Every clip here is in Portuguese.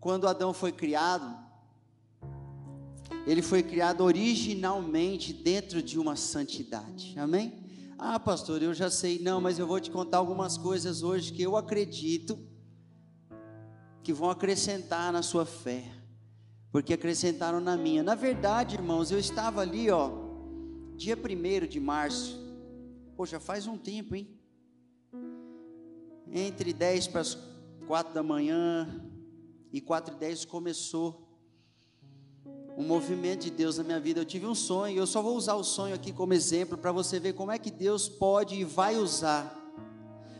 quando Adão foi criado, ele foi criado originalmente dentro de uma santidade. Amém? Ah, pastor, eu já sei. Não, mas eu vou te contar algumas coisas hoje que eu acredito que vão acrescentar na sua fé, porque acrescentaram na minha. Na verdade, irmãos, eu estava ali, ó, dia 1 de março. Pô, já faz um tempo, hein? Entre 10 para as 4 da manhã, e 4 e 10 começou um movimento de Deus na minha vida. Eu tive um sonho, eu só vou usar o sonho aqui como exemplo para você ver como é que Deus pode e vai usar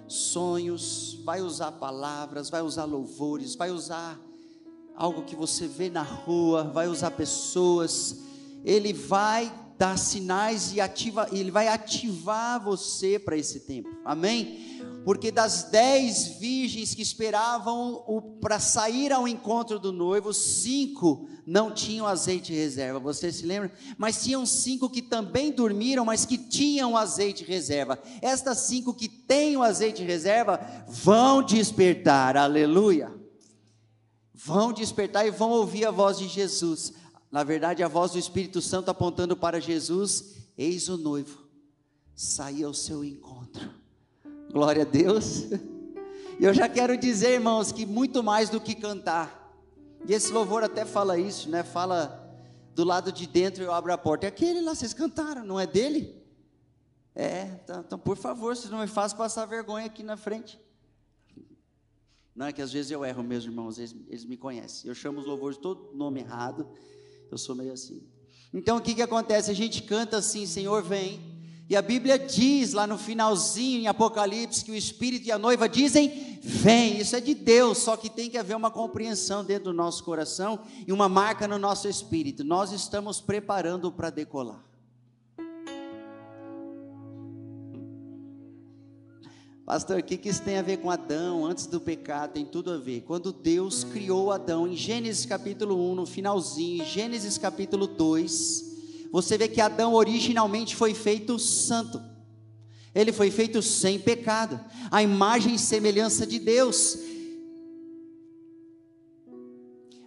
sonhos, vai usar palavras, vai usar louvores, vai usar algo que você vê na rua, vai usar pessoas. Ele vai dar sinais e ativa, ele vai ativar você para esse tempo. Amém? Porque das dez virgens que esperavam para sair ao encontro do noivo, cinco não tinham azeite reserva. Você se lembra? Mas tinham cinco que também dormiram, mas que tinham azeite reserva. Estas cinco que têm o azeite reserva vão despertar. Aleluia. Vão despertar e vão ouvir a voz de Jesus. Na verdade, a voz do Espírito Santo apontando para Jesus: Eis o noivo, sair ao seu encontro. Glória a Deus. Eu já quero dizer, irmãos, que muito mais do que cantar. E esse louvor até fala isso, né? Fala do lado de dentro eu abro a porta. É aquele lá, vocês cantaram, não é dele? É, então, então por favor, vocês não me façam passar vergonha aqui na frente. Não, é que às vezes eu erro mesmo, irmãos, eles, eles me conhecem. Eu chamo os louvores todo nome errado, eu sou meio assim. Então o que, que acontece? A gente canta assim, Senhor, vem. E a Bíblia diz lá no finalzinho em Apocalipse que o Espírito e a noiva dizem: Vem, isso é de Deus, só que tem que haver uma compreensão dentro do nosso coração e uma marca no nosso espírito. Nós estamos preparando para decolar. Pastor, o que, que isso tem a ver com Adão antes do pecado? Tem tudo a ver. Quando Deus criou Adão, em Gênesis capítulo 1, no finalzinho, em Gênesis capítulo 2 você vê que Adão originalmente foi feito santo. Ele foi feito sem pecado, a imagem e semelhança de Deus.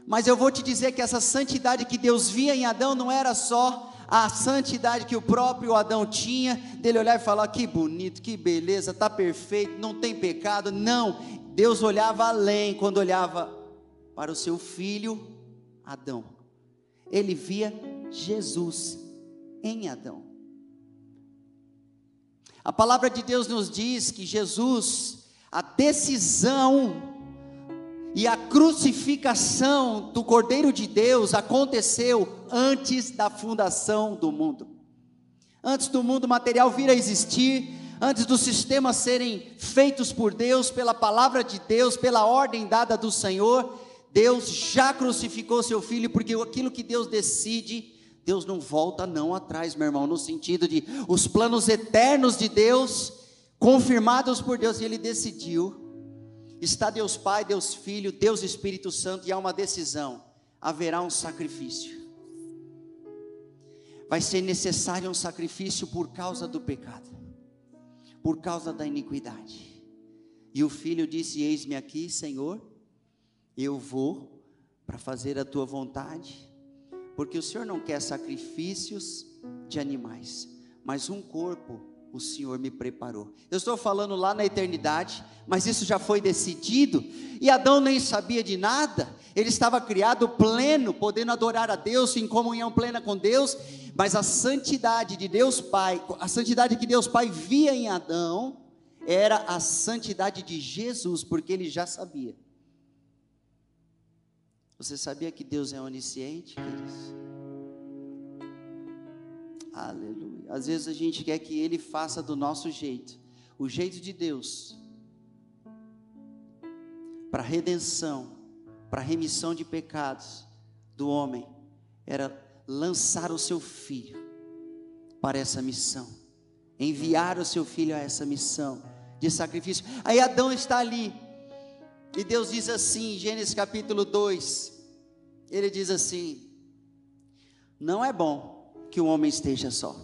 Mas eu vou te dizer que essa santidade que Deus via em Adão não era só a santidade que o próprio Adão tinha, dele olhar e falar: que bonito, que beleza, está perfeito, não tem pecado. Não, Deus olhava além quando olhava para o seu filho Adão. Ele via Jesus em Adão. A palavra de Deus nos diz que Jesus, a decisão e a crucificação do Cordeiro de Deus aconteceu antes da fundação do mundo. Antes do mundo material vir a existir, antes dos sistemas serem feitos por Deus, pela palavra de Deus, pela ordem dada do Senhor, Deus já crucificou seu filho, porque aquilo que Deus decide, Deus não volta não atrás, meu irmão, no sentido de os planos eternos de Deus, confirmados por Deus, e Ele decidiu. Está Deus Pai, Deus Filho, Deus Espírito Santo, e há uma decisão: haverá um sacrifício. Vai ser necessário um sacrifício por causa do pecado, por causa da iniquidade. E o filho disse: Eis-me aqui, Senhor, eu vou para fazer a tua vontade porque o Senhor não quer sacrifícios de animais, mas um corpo o Senhor me preparou. Eu estou falando lá na eternidade, mas isso já foi decidido, e Adão nem sabia de nada, ele estava criado pleno, podendo adorar a Deus em comunhão plena com Deus, mas a santidade de Deus Pai, a santidade que Deus Pai via em Adão, era a santidade de Jesus, porque ele já sabia. Você sabia que Deus é onisciente, queridos? Aleluia. Às vezes a gente quer que Ele faça do nosso jeito, o jeito de Deus, para redenção, para remissão de pecados do homem era lançar o seu filho para essa missão, enviar o seu filho a essa missão de sacrifício. Aí Adão está ali, e Deus diz assim, Gênesis capítulo 2, ele diz assim: Não é bom que o homem esteja só.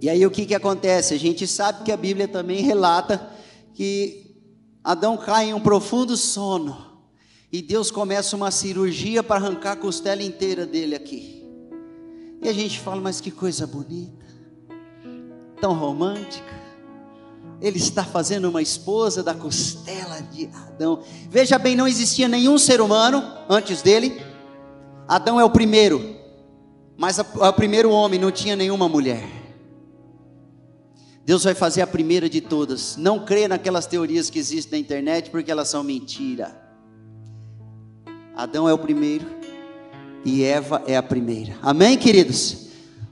E aí o que, que acontece? A gente sabe que a Bíblia também relata que Adão cai em um profundo sono. E Deus começa uma cirurgia para arrancar a costela inteira dele aqui. E a gente fala, mas que coisa bonita, tão romântica. Ele está fazendo uma esposa da costela de Adão. Veja bem, não existia nenhum ser humano antes dele. Adão é o primeiro, mas o primeiro homem, não tinha nenhuma mulher. Deus vai fazer a primeira de todas. Não crê naquelas teorias que existem na internet, porque elas são mentira. Adão é o primeiro e Eva é a primeira. Amém, queridos?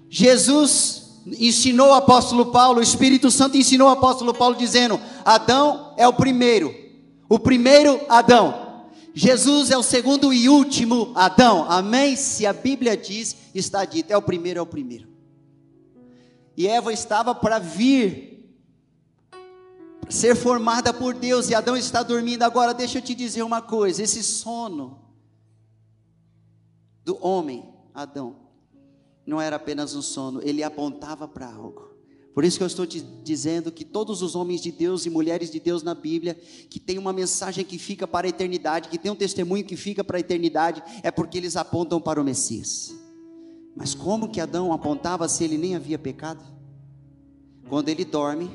Jesus ensinou o apóstolo Paulo, o Espírito Santo ensinou o apóstolo Paulo dizendo: Adão é o primeiro, o primeiro Adão. Jesus é o segundo e último Adão. Amém? Se a Bíblia diz, está dito, é o primeiro, é o primeiro. E Eva estava para vir, ser formada por Deus, e Adão está dormindo. Agora, deixa eu te dizer uma coisa: esse sono do homem, Adão, não era apenas um sono, ele apontava para algo. Por isso que eu estou te dizendo que todos os homens de Deus e mulheres de Deus na Bíblia, que tem uma mensagem que fica para a eternidade, que tem um testemunho que fica para a eternidade, é porque eles apontam para o Messias. Mas como que Adão apontava se ele nem havia pecado? Quando ele dorme,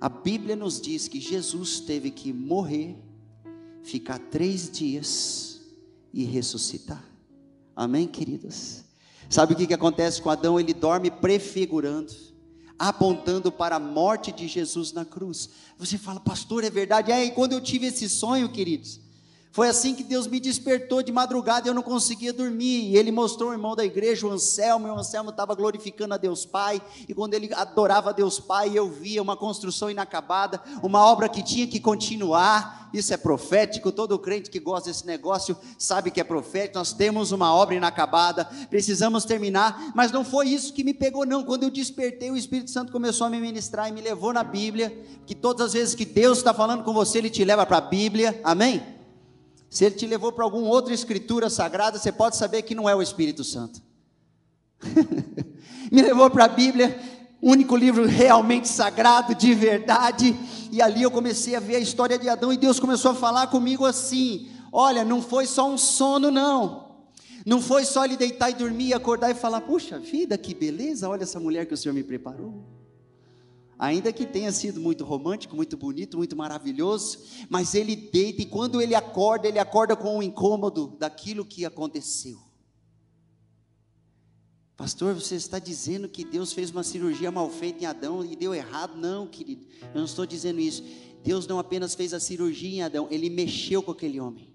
a Bíblia nos diz que Jesus teve que morrer, ficar três dias e ressuscitar. Amém, queridas? Sabe o que, que acontece com Adão? Ele dorme prefigurando, apontando para a morte de Jesus na cruz. Você fala, pastor, é verdade? É, e quando eu tive esse sonho, queridos, foi assim que Deus me despertou de madrugada, eu não conseguia dormir. E ele mostrou o irmão da igreja, o Anselmo, e o Anselmo estava glorificando a Deus Pai. E quando ele adorava a Deus Pai, eu via uma construção inacabada, uma obra que tinha que continuar. Isso é profético. Todo crente que gosta desse negócio sabe que é profético. Nós temos uma obra inacabada, precisamos terminar. Mas não foi isso que me pegou, não. Quando eu despertei, o Espírito Santo começou a me ministrar e me levou na Bíblia. Que todas as vezes que Deus está falando com você, Ele te leva para a Bíblia. Amém? Se ele te levou para alguma outra escritura sagrada, você pode saber que não é o Espírito Santo. Me levou para a Bíblia, único livro realmente sagrado, de verdade, e ali eu comecei a ver a história de Adão e Deus começou a falar comigo assim: olha, não foi só um sono, não. Não foi só ele deitar e dormir, acordar e falar: puxa vida, que beleza, olha essa mulher que o Senhor me preparou. Ainda que tenha sido muito romântico, muito bonito, muito maravilhoso, mas ele deita e quando ele acorda, ele acorda com um incômodo daquilo que aconteceu. Pastor, você está dizendo que Deus fez uma cirurgia mal feita em Adão e deu errado? Não, querido, eu não estou dizendo isso. Deus não apenas fez a cirurgia em Adão, ele mexeu com aquele homem.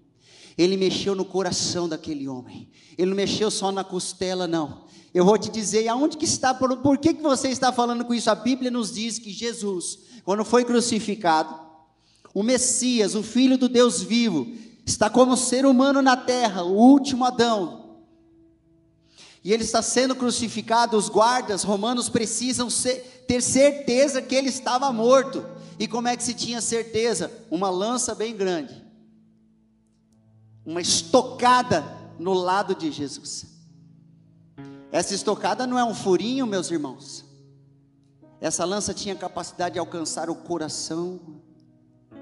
Ele mexeu no coração daquele homem. Ele não mexeu só na costela, não. Eu vou te dizer aonde que está, por, por que, que você está falando com isso? A Bíblia nos diz que Jesus, quando foi crucificado, o Messias, o Filho do Deus vivo, está como ser humano na terra, o último Adão. E ele está sendo crucificado, os guardas romanos precisam ser, ter certeza que ele estava morto. E como é que se tinha certeza? Uma lança bem grande, uma estocada no lado de Jesus. Essa estocada não é um furinho, meus irmãos. Essa lança tinha capacidade de alcançar o coração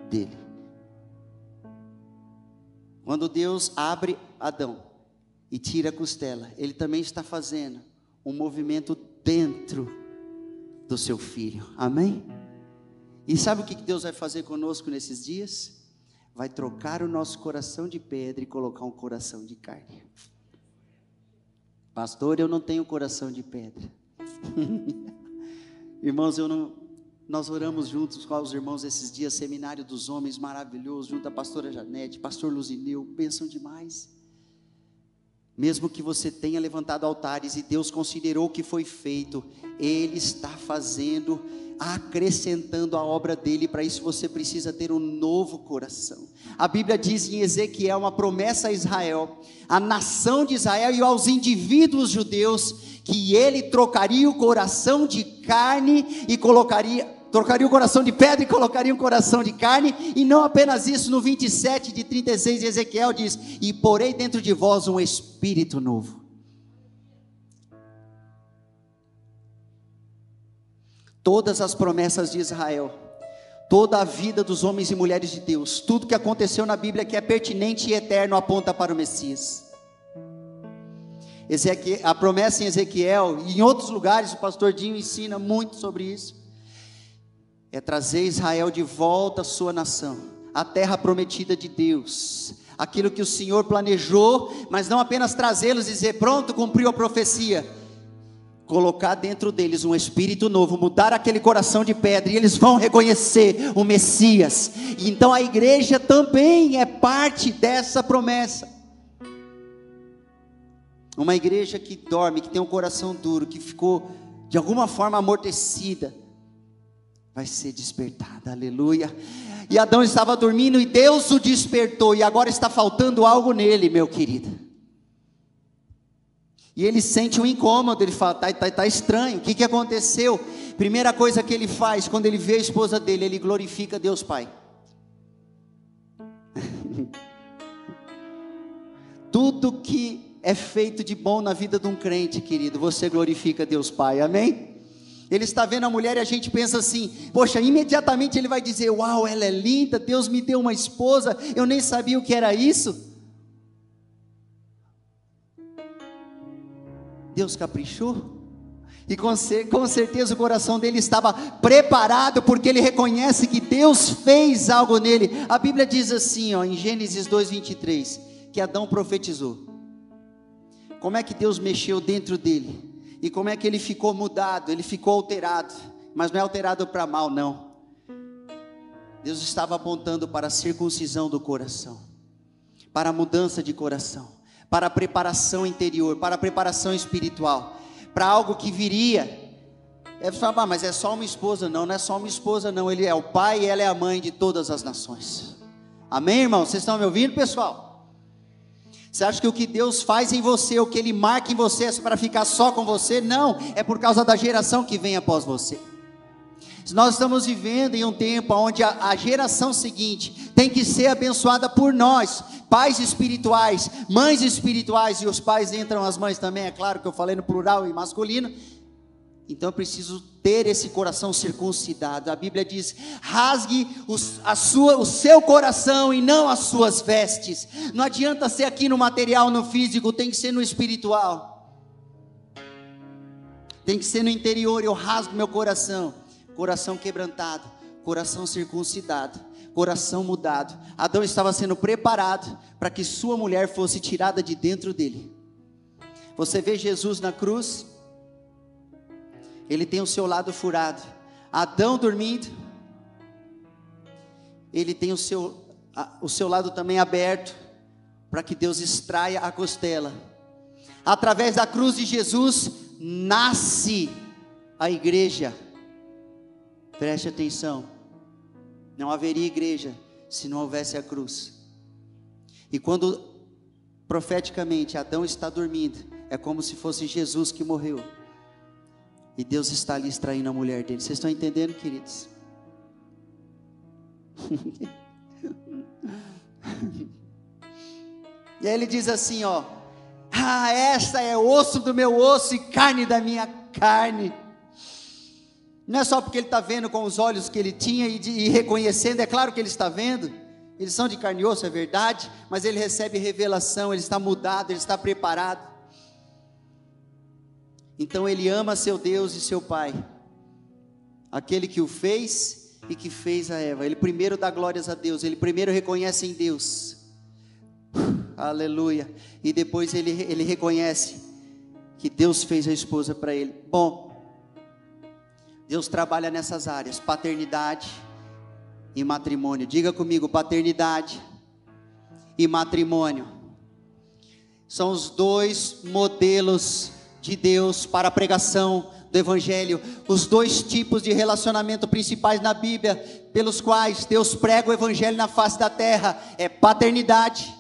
dele. Quando Deus abre Adão e tira a costela, ele também está fazendo um movimento dentro do seu filho. Amém? E sabe o que Deus vai fazer conosco nesses dias? Vai trocar o nosso coração de pedra e colocar um coração de carne. Pastor, eu não tenho coração de pedra. Irmãos, eu não, nós oramos juntos com os irmãos esses dias, seminário dos homens maravilhoso, junto à pastora Janete, pastor Luzineu, pensam demais. Mesmo que você tenha levantado altares e Deus considerou o que foi feito, Ele está fazendo, acrescentando a obra dele. Para isso você precisa ter um novo coração. A Bíblia diz em Ezequiel uma promessa a Israel, a nação de Israel e aos indivíduos judeus, que ele trocaria o coração de carne e colocaria trocaria o coração de pedra e colocaria um coração de carne, e não apenas isso, no 27 de 36, Ezequiel diz: E porei dentro de vós um espírito novo. Todas as promessas de Israel, toda a vida dos homens e mulheres de Deus, tudo que aconteceu na Bíblia que é pertinente e eterno aponta para o Messias. A promessa em Ezequiel e em outros lugares, o pastor Dinho ensina muito sobre isso é trazer Israel de volta à sua nação, a terra prometida de Deus, aquilo que o Senhor planejou, mas não apenas trazê-los e dizer, pronto, cumpriu a profecia, colocar dentro deles um espírito novo, mudar aquele coração de pedra, e eles vão reconhecer o Messias, então a igreja também é parte dessa promessa. Uma igreja que dorme, que tem um coração duro, que ficou de alguma forma amortecida, vai ser despertada, aleluia. E Adão estava dormindo e Deus o despertou, e agora está faltando algo nele, meu querido. E ele sente um incômodo, ele fala: tá, tá, tá estranho, o que, que aconteceu? Primeira coisa que ele faz quando ele vê a esposa dele, ele glorifica Deus Pai. Tudo que é feito de bom na vida de um crente, querido, você glorifica Deus Pai, amém? Ele está vendo a mulher e a gente pensa assim: poxa, imediatamente ele vai dizer: Uau, ela é linda, Deus me deu uma esposa, eu nem sabia o que era isso. Deus caprichou. E com, com certeza o coração dele estava preparado, porque ele reconhece que Deus fez algo nele. A Bíblia diz assim, ó, em Gênesis 2,23, que Adão profetizou. Como é que Deus mexeu dentro dele? E como é que ele ficou mudado? Ele ficou alterado, mas não é alterado para mal, não. Deus estava apontando para a circuncisão do coração, para a mudança de coração, para a preparação interior, para a preparação espiritual, para algo que viria. É falar, ah, mas é só uma esposa? Não, não é só uma esposa, não. Ele é o pai e ela é a mãe de todas as nações. Amém, irmão? Vocês estão me ouvindo, pessoal? Você acha que o que Deus faz em você, o que Ele marca em você é para ficar só com você? Não, é por causa da geração que vem após você. Nós estamos vivendo em um tempo onde a, a geração seguinte tem que ser abençoada por nós, pais espirituais, mães espirituais, e os pais entram as mães também, é claro que eu falei no plural e masculino, então eu preciso ter esse coração circuncidado. A Bíblia diz: rasgue a sua, o seu coração e não as suas vestes. Não adianta ser aqui no material, no físico, tem que ser no espiritual. Tem que ser no interior. Eu rasgo meu coração, coração quebrantado, coração circuncidado, coração mudado. Adão estava sendo preparado para que sua mulher fosse tirada de dentro dele. Você vê Jesus na cruz ele tem o seu lado furado. Adão dormindo, ele tem o seu, o seu lado também aberto, para que Deus extraia a costela. Através da cruz de Jesus, nasce a igreja. Preste atenção, não haveria igreja se não houvesse a cruz. E quando profeticamente Adão está dormindo, é como se fosse Jesus que morreu. E Deus está ali extraindo a mulher dele. Vocês estão entendendo, queridos? e aí ele diz assim, ó: "Ah, esta é osso do meu osso e carne da minha carne." Não é só porque ele está vendo com os olhos que ele tinha e, de, e reconhecendo, é claro que ele está vendo. Eles são de carne e osso, é verdade, mas ele recebe revelação, ele está mudado, ele está preparado. Então ele ama seu Deus e seu Pai, aquele que o fez e que fez a Eva. Ele primeiro dá glórias a Deus, ele primeiro reconhece em Deus, aleluia, e depois ele, ele reconhece que Deus fez a esposa para ele. Bom, Deus trabalha nessas áreas: paternidade e matrimônio. Diga comigo, paternidade e matrimônio. São os dois modelos de Deus para a pregação do Evangelho, os dois tipos de relacionamento principais na Bíblia, pelos quais Deus prega o Evangelho na face da terra, é paternidade,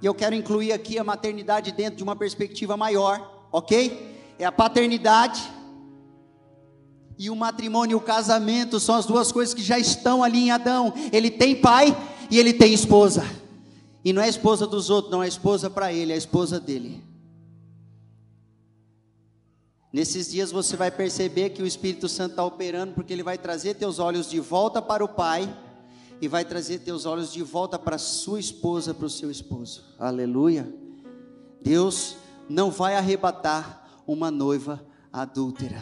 e eu quero incluir aqui a maternidade dentro de uma perspectiva maior, ok? É a paternidade e o matrimônio e o casamento são as duas coisas que já estão ali em Adão. Ele tem pai e ele tem esposa. E não é esposa dos outros, não é esposa para ele, é esposa dele. Nesses dias você vai perceber que o Espírito Santo está operando, porque ele vai trazer teus olhos de volta para o Pai e vai trazer teus olhos de volta para sua esposa, para o seu esposo. Aleluia. Deus não vai arrebatar uma noiva adúltera.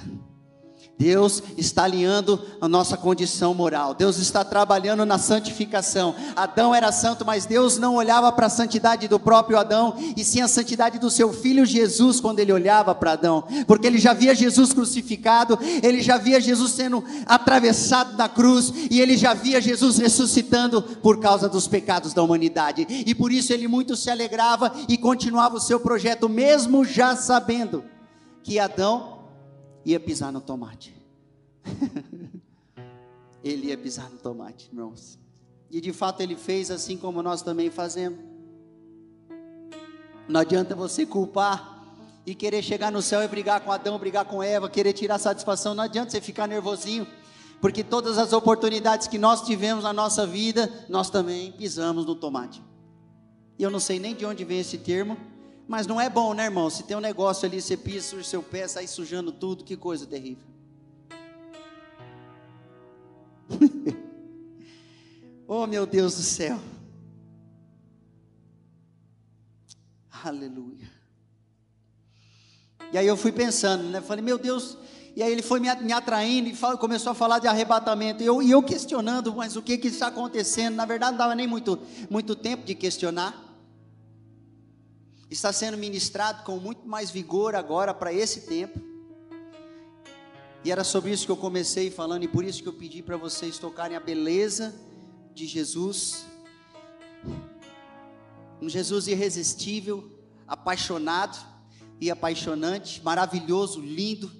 Deus está alinhando a nossa condição moral. Deus está trabalhando na santificação. Adão era santo, mas Deus não olhava para a santidade do próprio Adão, e sim a santidade do seu filho Jesus quando ele olhava para Adão, porque ele já via Jesus crucificado, ele já via Jesus sendo atravessado na cruz, e ele já via Jesus ressuscitando por causa dos pecados da humanidade. E por isso ele muito se alegrava e continuava o seu projeto mesmo já sabendo que Adão ia pisar no tomate. ele ia pisar no tomate, irmãos. E de fato ele fez assim como nós também fazemos. Não adianta você culpar e querer chegar no céu e brigar com Adão, brigar com Eva, querer tirar satisfação. Não adianta você ficar nervosinho, porque todas as oportunidades que nós tivemos na nossa vida, nós também pisamos no tomate. E eu não sei nem de onde vem esse termo, mas não é bom, né, irmão? Se tem um negócio ali, você pisa o seu pé, sai sujando tudo, que coisa terrível. oh, meu Deus do céu. Aleluia. E aí eu fui pensando, né? Falei, meu Deus. E aí ele foi me, atraindo e falou, começou a falar de arrebatamento. E eu, e eu questionando, mas o que que está acontecendo? Na verdade, não dava nem muito, muito tempo de questionar está sendo ministrado com muito mais vigor agora para esse tempo. E era sobre isso que eu comecei falando, e por isso que eu pedi para vocês tocarem a beleza de Jesus. Um Jesus irresistível, apaixonado e apaixonante, maravilhoso, lindo.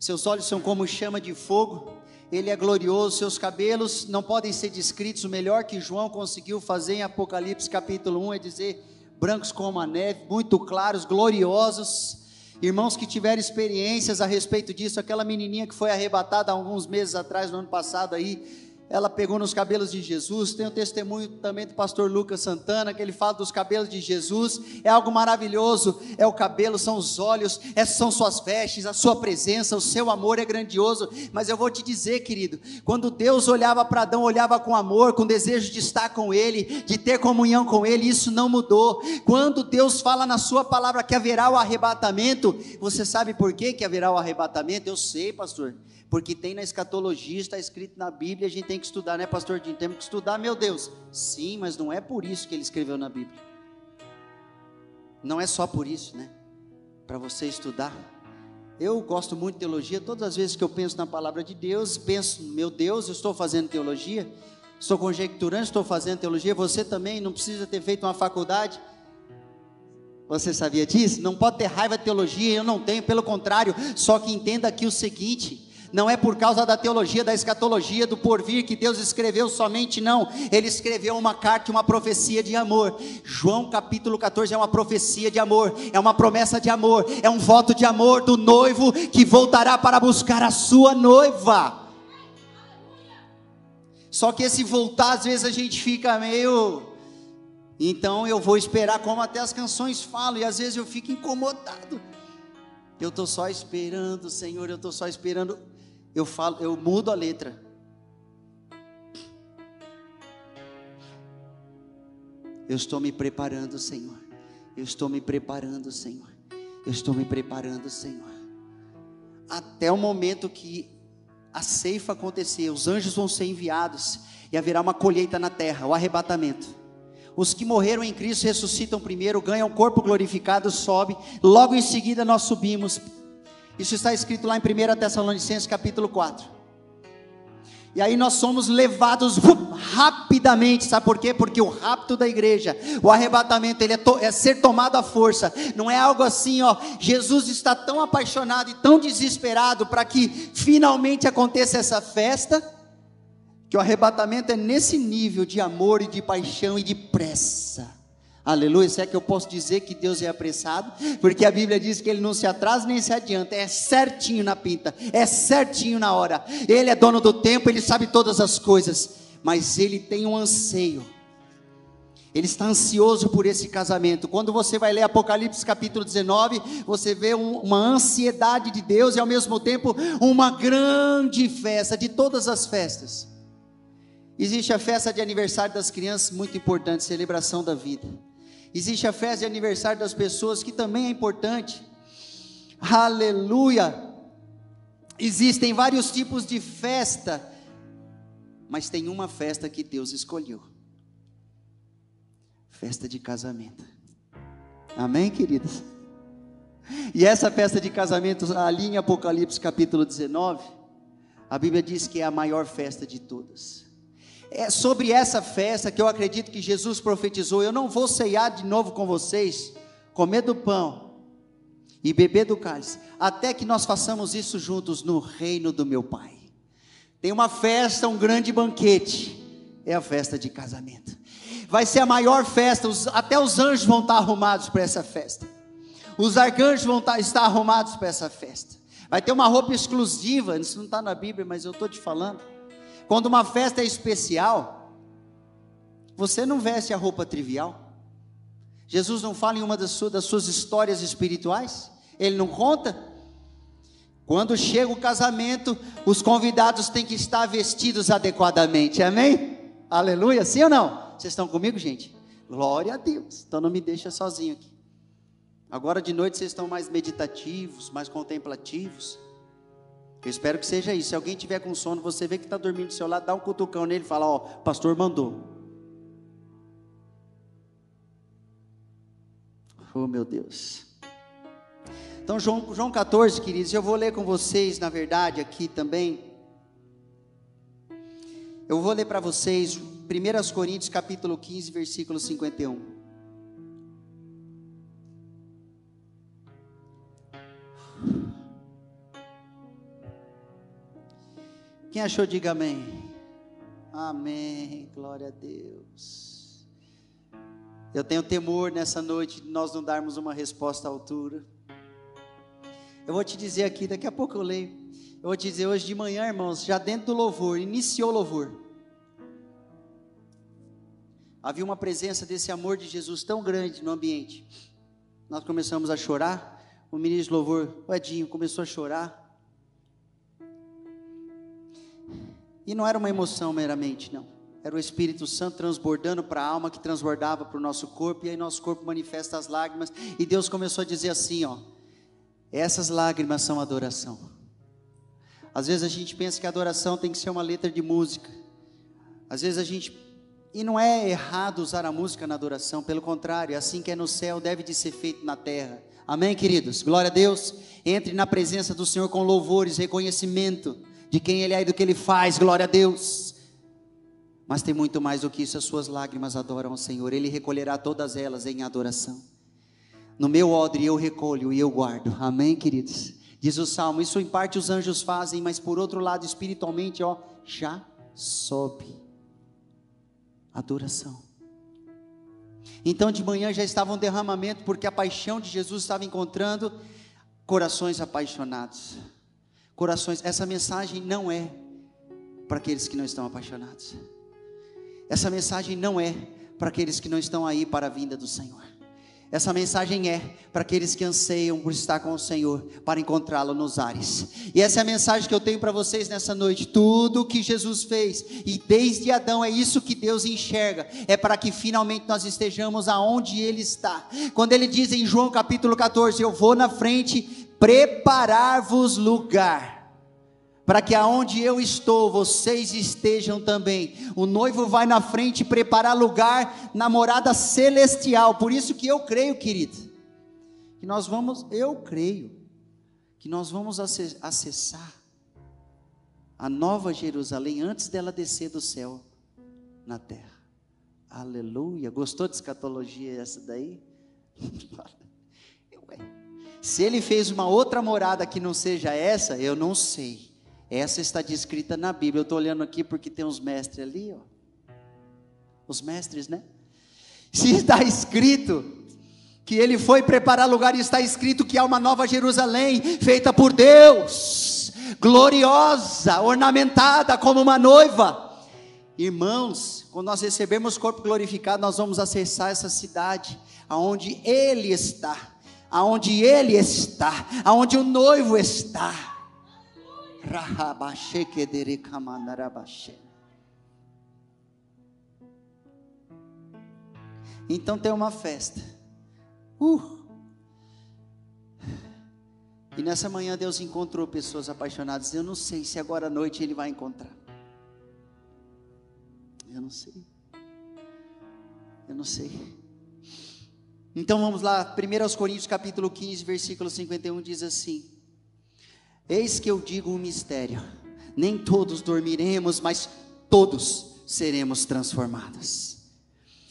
Seus olhos são como chama de fogo. Ele é glorioso, seus cabelos não podem ser descritos. O melhor que João conseguiu fazer em Apocalipse capítulo 1 é dizer brancos como a neve, muito claros, gloriosos. Irmãos que tiveram experiências a respeito disso, aquela menininha que foi arrebatada alguns meses atrás, no ano passado aí, ela pegou nos cabelos de Jesus. Tem o testemunho também do pastor Lucas Santana, que ele fala dos cabelos de Jesus. É algo maravilhoso. É o cabelo, são os olhos, é, são suas vestes, a sua presença, o seu amor é grandioso. Mas eu vou te dizer, querido, quando Deus olhava para Adão, olhava com amor, com desejo de estar com ele, de ter comunhão com ele, isso não mudou. Quando Deus fala na sua palavra que haverá o arrebatamento, você sabe por que, que haverá o arrebatamento? Eu sei, pastor porque tem na escatologia, está escrito na Bíblia, a gente tem que estudar, né, pastor Dinho? Temos que estudar, meu Deus. Sim, mas não é por isso que ele escreveu na Bíblia. Não é só por isso, né? Para você estudar. Eu gosto muito de teologia, todas as vezes que eu penso na palavra de Deus, penso, meu Deus, eu estou fazendo teologia, estou conjecturando, estou fazendo teologia, você também não precisa ter feito uma faculdade. Você sabia disso? Não pode ter raiva de teologia, eu não tenho, pelo contrário, só que entenda aqui o seguinte: não é por causa da teologia, da escatologia, do porvir que Deus escreveu somente, não. Ele escreveu uma carta, uma profecia de amor. João capítulo 14 é uma profecia de amor, é uma promessa de amor, é um voto de amor do noivo que voltará para buscar a sua noiva. Só que esse voltar, às vezes a gente fica meio. Então eu vou esperar, como até as canções falam, e às vezes eu fico incomodado. Eu estou só esperando, Senhor, eu estou só esperando eu falo, eu mudo a letra. Eu estou me preparando, Senhor. Eu estou me preparando, Senhor. Eu estou me preparando, Senhor. Até o momento que a ceifa acontecer, os anjos vão ser enviados e haverá uma colheita na terra, o arrebatamento. Os que morreram em Cristo ressuscitam primeiro, ganham corpo glorificado, sobe. Logo em seguida nós subimos isso está escrito lá em 1 Tessalonicenses capítulo 4. E aí nós somos levados rapidamente, sabe por quê? Porque o rapto da igreja, o arrebatamento, ele é, to, é, ser tomado à força, não é algo assim, ó. Jesus está tão apaixonado e tão desesperado para que finalmente aconteça essa festa, que o arrebatamento é nesse nível de amor e de paixão e de pressa. Aleluia, se é que eu posso dizer que Deus é apressado, porque a Bíblia diz que Ele não se atrasa nem se adianta, é certinho na pinta, é certinho na hora. Ele é dono do tempo, Ele sabe todas as coisas, mas Ele tem um anseio, Ele está ansioso por esse casamento. Quando você vai ler Apocalipse capítulo 19, você vê um, uma ansiedade de Deus e ao mesmo tempo uma grande festa, de todas as festas. Existe a festa de aniversário das crianças, muito importante, celebração da vida. Existe a festa de aniversário das pessoas, que também é importante. Aleluia! Existem vários tipos de festa, mas tem uma festa que Deus escolheu: festa de casamento. Amém, queridos? E essa festa de casamento, ali em Apocalipse capítulo 19, a Bíblia diz que é a maior festa de todas. É sobre essa festa que eu acredito que Jesus profetizou: eu não vou ceiar de novo com vocês, comer do pão e beber do cálice, até que nós façamos isso juntos no reino do meu Pai. Tem uma festa, um grande banquete, é a festa de casamento. Vai ser a maior festa, até os anjos vão estar arrumados para essa festa. Os arcanjos vão estar arrumados para essa festa. Vai ter uma roupa exclusiva, isso não está na Bíblia, mas eu estou te falando quando uma festa é especial, você não veste a roupa trivial. Jesus não fala em uma das suas, histórias espirituais? Ele não conta? Quando chega o casamento, os convidados têm que estar vestidos adequadamente, amém? Aleluia, sim ou não? Vocês estão comigo, gente? Glória a Deus, então não me deixa sozinho aqui. Agora de noite vocês estão mais meditativos, mais contemplativos. Eu espero que seja isso. Se alguém tiver com sono, você vê que está dormindo do seu lado, dá um cutucão nele e fala: Ó, pastor mandou. Oh, meu Deus. Então, João, João 14, queridos, eu vou ler com vocês, na verdade, aqui também. Eu vou ler para vocês 1 Coríntios capítulo 15, versículo 51. Quem achou, diga amém. Amém, glória a Deus. Eu tenho temor nessa noite de nós não darmos uma resposta à altura. Eu vou te dizer aqui, daqui a pouco eu leio. Eu vou te dizer hoje de manhã, irmãos, já dentro do louvor, iniciou o louvor. Havia uma presença desse amor de Jesus tão grande no ambiente. Nós começamos a chorar. O ministro de louvor, o Edinho, começou a chorar. E não era uma emoção meramente, não. Era o Espírito Santo transbordando para a alma que transbordava para o nosso corpo, e aí nosso corpo manifesta as lágrimas. E Deus começou a dizer assim: ó, essas lágrimas são adoração. Às vezes a gente pensa que adoração tem que ser uma letra de música. Às vezes a gente. E não é errado usar a música na adoração, pelo contrário, é assim que é no céu, deve de ser feito na terra. Amém, queridos? Glória a Deus. Entre na presença do Senhor com louvores, reconhecimento de quem Ele é e do que Ele faz, glória a Deus. Mas tem muito mais do que isso, as suas lágrimas adoram ao Senhor, Ele recolherá todas elas em adoração. No meu odre eu recolho e eu guardo, amém, queridos? Diz o salmo, isso em parte os anjos fazem, mas por outro lado, espiritualmente, ó, já sobe. Adoração. Então de manhã já estava um derramamento, porque a paixão de Jesus estava encontrando corações apaixonados corações. Essa mensagem não é para aqueles que não estão apaixonados. Essa mensagem não é para aqueles que não estão aí para a vinda do Senhor. Essa mensagem é para aqueles que anseiam por estar com o Senhor, para encontrá-lo nos ares. E essa é a mensagem que eu tenho para vocês nessa noite. Tudo o que Jesus fez, e desde Adão é isso que Deus enxerga, é para que finalmente nós estejamos aonde Ele está. Quando Ele diz em João capítulo 14: Eu vou na frente preparar-vos lugar, para que aonde eu estou, vocês estejam também. O noivo vai na frente preparar lugar na morada celestial. Por isso que eu creio, querido, que nós vamos, eu creio, que nós vamos acessar a nova Jerusalém antes dela descer do céu na terra. Aleluia. Gostou de escatologia essa daí? Se ele fez uma outra morada que não seja essa, eu não sei. Essa está descrita na Bíblia. Eu estou olhando aqui porque tem uns mestres ali, ó. Os mestres, né? Se está escrito que ele foi preparar lugar, está escrito que há uma nova Jerusalém, feita por Deus, gloriosa, ornamentada como uma noiva. Irmãos, quando nós recebemos corpo glorificado, nós vamos acessar essa cidade, aonde Ele está aonde ele está, aonde o noivo está. Então tem uma festa. Uh. E nessa manhã Deus encontrou pessoas apaixonadas. Eu não sei se agora à noite Ele vai encontrar. Eu não sei. Eu não sei. Então vamos lá, 1 Coríntios capítulo 15, versículo 51 diz assim: Eis que eu digo um mistério, nem todos dormiremos, mas todos seremos transformados.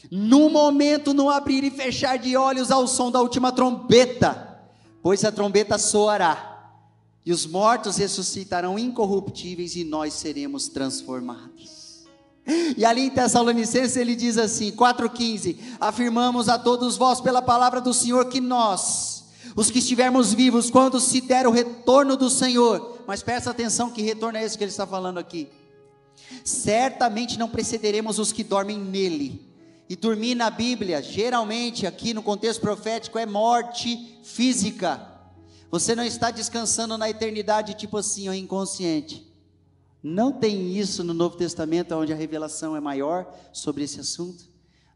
No momento, no abrir e fechar de olhos ao som da última trombeta, pois a trombeta soará, e os mortos ressuscitarão incorruptíveis, e nós seremos transformados. E ali em Tessalonicenses ele diz assim, 4,15: Afirmamos a todos vós pela palavra do Senhor que nós, os que estivermos vivos, quando se der o retorno do Senhor, mas presta atenção que retorno é esse que ele está falando aqui. Certamente não precederemos os que dormem nele. E dormir na Bíblia, geralmente aqui no contexto profético, é morte física. Você não está descansando na eternidade, tipo assim, ó, inconsciente. Não tem isso no Novo Testamento, onde a revelação é maior sobre esse assunto.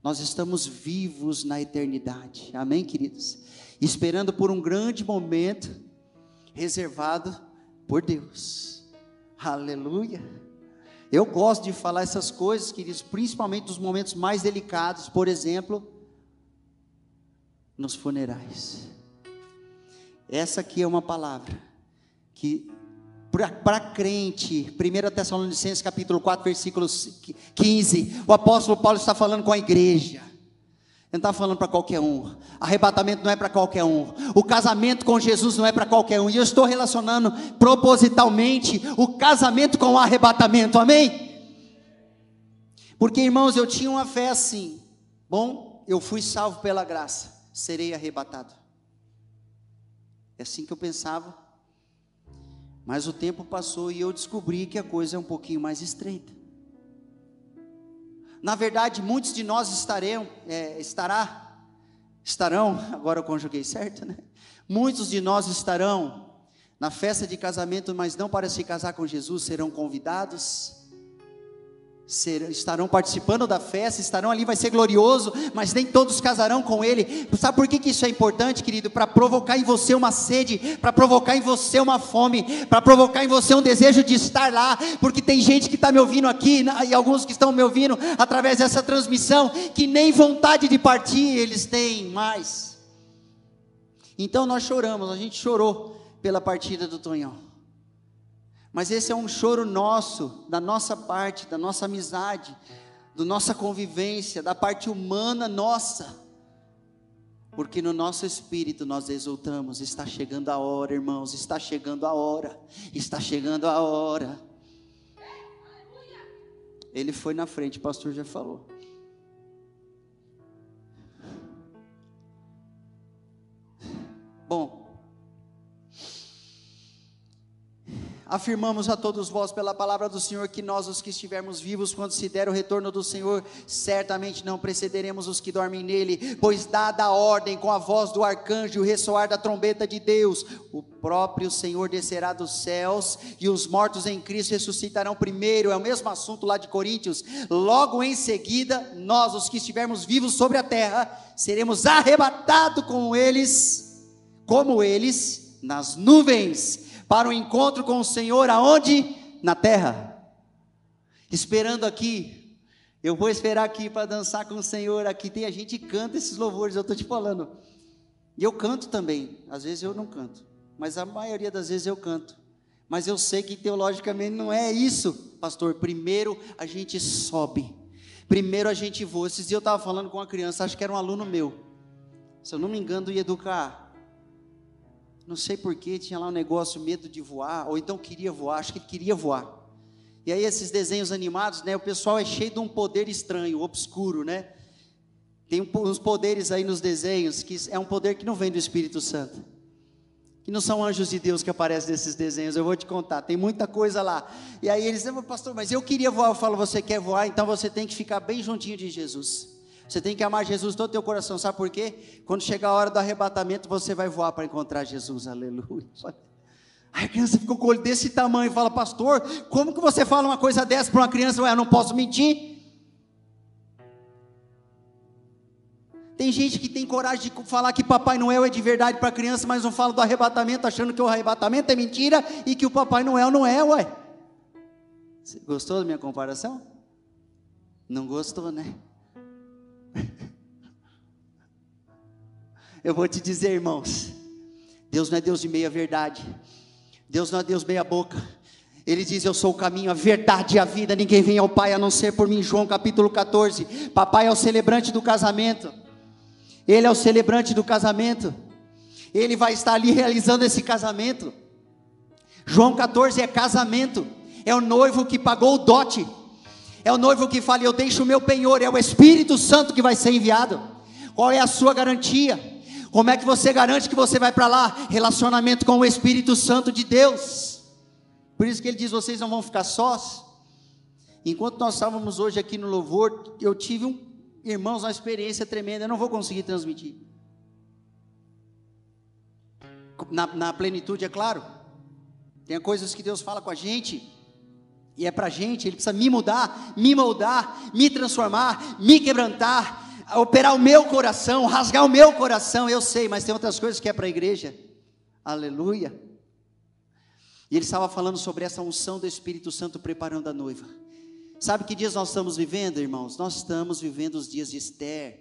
Nós estamos vivos na eternidade, amém, queridos? Esperando por um grande momento reservado por Deus, aleluia. Eu gosto de falar essas coisas, queridos, principalmente nos momentos mais delicados, por exemplo, nos funerais. Essa aqui é uma palavra que para crente, 1 Tessalonicenses capítulo 4, versículo 15, o apóstolo Paulo está falando com a igreja. Não está falando para qualquer um. Arrebatamento não é para qualquer um. O casamento com Jesus não é para qualquer um. E eu estou relacionando propositalmente o casamento com o arrebatamento. Amém? Porque, irmãos, eu tinha uma fé assim. Bom, eu fui salvo pela graça. Serei arrebatado. É assim que eu pensava. Mas o tempo passou e eu descobri que a coisa é um pouquinho mais estreita. Na verdade, muitos de nós estarão, é, estará, estarão, agora eu conjuguei certo, né? Muitos de nós estarão na festa de casamento, mas não para se casar com Jesus, serão convidados serão, estarão participando da festa, estarão ali, vai ser glorioso, mas nem todos casarão com ele. Sabe por que, que isso é importante, querido? Para provocar em você uma sede, para provocar em você uma fome, para provocar em você um desejo de estar lá, porque tem gente que está me ouvindo aqui, e alguns que estão me ouvindo através dessa transmissão, que nem vontade de partir eles têm mais. Então nós choramos, a gente chorou pela partida do Tonhão. Mas esse é um choro nosso, da nossa parte, da nossa amizade, da nossa convivência, da parte humana nossa. Porque no nosso espírito nós exultamos, está chegando a hora, irmãos, está chegando a hora, está chegando a hora. Ele foi na frente, o pastor já falou. Afirmamos a todos vós pela palavra do Senhor que nós, os que estivermos vivos, quando se der o retorno do Senhor, certamente não precederemos os que dormem nele, pois dada a ordem com a voz do arcanjo o ressoar da trombeta de Deus, o próprio Senhor descerá dos céus e os mortos em Cristo ressuscitarão primeiro. É o mesmo assunto lá de Coríntios. Logo em seguida, nós, os que estivermos vivos sobre a terra, seremos arrebatados com eles, como eles, nas nuvens para o encontro com o Senhor aonde? Na terra. Esperando aqui. Eu vou esperar aqui para dançar com o Senhor. Aqui tem a gente que canta esses louvores, eu estou te falando. E eu canto também. Às vezes eu não canto, mas a maioria das vezes eu canto. Mas eu sei que teologicamente não é isso, pastor. Primeiro a gente sobe. Primeiro a gente voa. Esses dias eu estava falando com uma criança, acho que era um aluno meu. Se eu não me engano, ia educar. Não sei porquê, tinha lá um negócio, medo de voar, ou então queria voar, acho que ele queria voar. E aí esses desenhos animados, né, o pessoal é cheio de um poder estranho, obscuro, né? Tem uns poderes aí nos desenhos que é um poder que não vem do Espírito Santo. Que não são anjos de Deus que aparecem nesses desenhos, eu vou te contar, tem muita coisa lá. E aí eles dizem, pastor, mas eu queria voar. Eu falo, você quer voar, então você tem que ficar bem juntinho de Jesus. Você tem que amar Jesus todo o teu coração, sabe por quê? Quando chegar a hora do arrebatamento, você vai voar para encontrar Jesus, aleluia. Aí a criança ficou com o olho desse tamanho e fala, pastor, como que você fala uma coisa dessa para uma criança? Ué, eu não posso mentir. Tem gente que tem coragem de falar que Papai Noel é de verdade para criança, mas não fala do arrebatamento, achando que o arrebatamento é mentira e que o Papai Noel não é, ué. Você gostou da minha comparação? Não gostou, né? Eu vou te dizer, irmãos, Deus não é Deus de meia verdade. Deus não é Deus meia boca. Ele diz: Eu sou o caminho, a verdade e a vida. Ninguém vem ao Pai a não ser por mim. João capítulo 14. Papai é o celebrante do casamento. Ele é o celebrante do casamento. Ele vai estar ali realizando esse casamento. João 14 é casamento. É o noivo que pagou o dote. É o noivo que fala: Eu deixo o meu penhor. É o Espírito Santo que vai ser enviado. Qual é a sua garantia? Como é que você garante que você vai para lá? Relacionamento com o Espírito Santo de Deus. Por isso que ele diz: vocês não vão ficar sós. Enquanto nós estávamos hoje aqui no louvor, eu tive um, irmãos, uma experiência tremenda. Eu não vou conseguir transmitir. Na, na plenitude, é claro. Tem coisas que Deus fala com a gente. E é para a gente, Ele precisa me mudar, me moldar, me transformar, me quebrantar, operar o meu coração, rasgar o meu coração, eu sei, mas tem outras coisas que é para a igreja. Aleluia. E ele estava falando sobre essa unção do Espírito Santo preparando a noiva. Sabe que dias nós estamos vivendo, irmãos? Nós estamos vivendo os dias de Esther,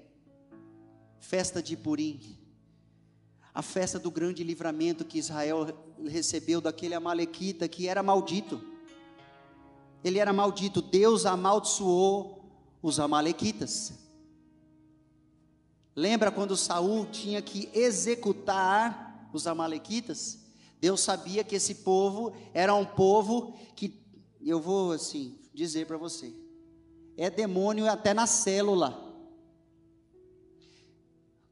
festa de Purim, a festa do grande livramento que Israel recebeu daquele Amalequita que era maldito. Ele era maldito, Deus amaldiçoou os Amalequitas. Lembra quando Saul tinha que executar os amalequitas? Deus sabia que esse povo era um povo que eu vou assim dizer para você. É demônio até na célula.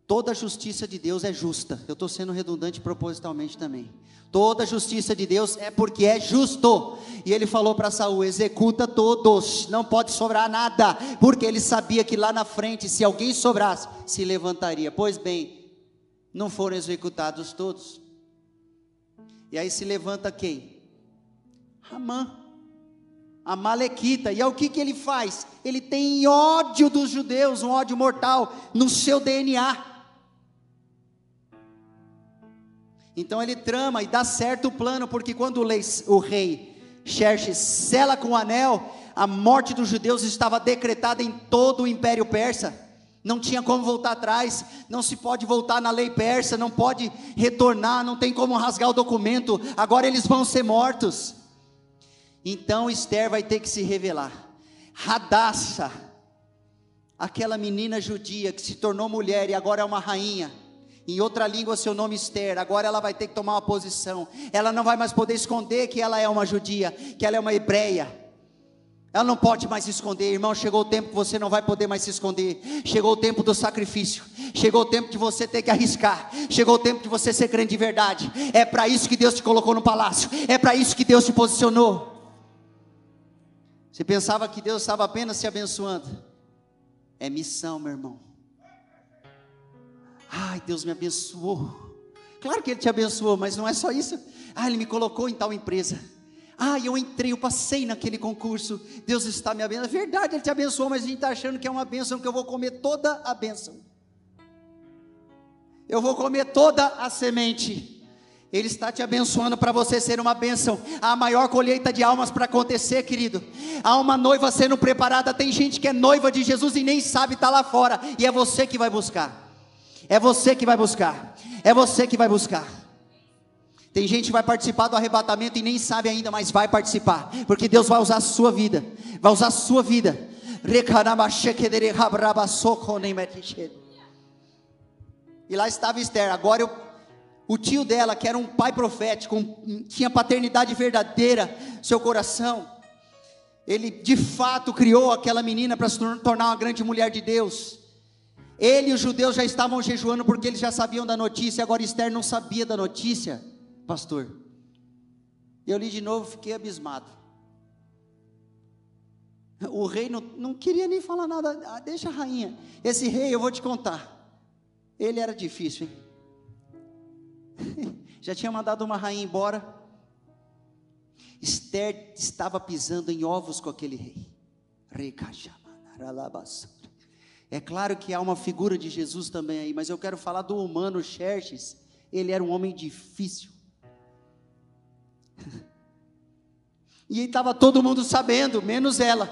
Toda a justiça de Deus é justa. Eu estou sendo redundante propositalmente também. Toda a justiça de Deus é porque é justo. E ele falou para Saul: executa todos, não pode sobrar nada, porque ele sabia que lá na frente, se alguém sobrasse, se levantaria. Pois bem, não foram executados todos. E aí se levanta quem? Ramã, a Malequita. E é o que, que ele faz? Ele tem ódio dos judeus, um ódio mortal no seu DNA. Então ele trama e dá certo o plano, porque quando o, rei, Xerxes sela com o anel, a morte dos judeus estava decretada em todo o império persa. Não tinha como voltar atrás, não se pode voltar na lei persa, não pode retornar, não tem como rasgar o documento, agora eles vão ser mortos. Então Esther vai ter que se revelar. Radassa, aquela menina judia que se tornou mulher e agora é uma rainha, em outra língua seu nome Esther, agora ela vai ter que tomar uma posição. Ela não vai mais poder esconder que ela é uma judia, que ela é uma hebreia. Ela não pode mais se esconder, irmão. Chegou o tempo que você não vai poder mais se esconder. Chegou o tempo do sacrifício. Chegou o tempo de você ter que arriscar. Chegou o tempo de você ser crente de verdade. É para isso que Deus te colocou no palácio. É para isso que Deus te posicionou. Você pensava que Deus estava apenas se abençoando? É missão, meu irmão. Ai, Deus me abençoou. Claro que Ele te abençoou, mas não é só isso. Ah, Ele me colocou em tal empresa. Ah, eu entrei, eu passei naquele concurso. Deus está me abençoando. É verdade, Ele te abençoou, mas a gente está achando que é uma bênção, que eu vou comer toda a bênção. Eu vou comer toda a semente. Ele está te abençoando para você ser uma bênção. A maior colheita de almas para acontecer, querido. Há uma noiva sendo preparada. Tem gente que é noiva de Jesus e nem sabe, está lá fora. E é você que vai buscar. É você que vai buscar. É você que vai buscar. Tem gente que vai participar do arrebatamento e nem sabe ainda, mas vai participar, porque Deus vai usar a sua vida, vai usar a sua vida. E lá estava Esther. Agora eu, o tio dela, que era um pai profético, um, tinha paternidade verdadeira, seu coração. Ele de fato criou aquela menina para se tornar uma grande mulher de Deus. Ele e os judeus já estavam jejuando porque eles já sabiam da notícia. Agora Esther não sabia da notícia, pastor. Eu li de novo, fiquei abismado. O rei não, não queria nem falar nada. Ah, deixa a rainha. Esse rei, eu vou te contar. Ele era difícil, hein? Já tinha mandado uma rainha embora. Esther estava pisando em ovos com aquele rei. É claro que há uma figura de Jesus também aí, mas eu quero falar do humano Xerxes. Ele era um homem difícil. E estava todo mundo sabendo, menos ela.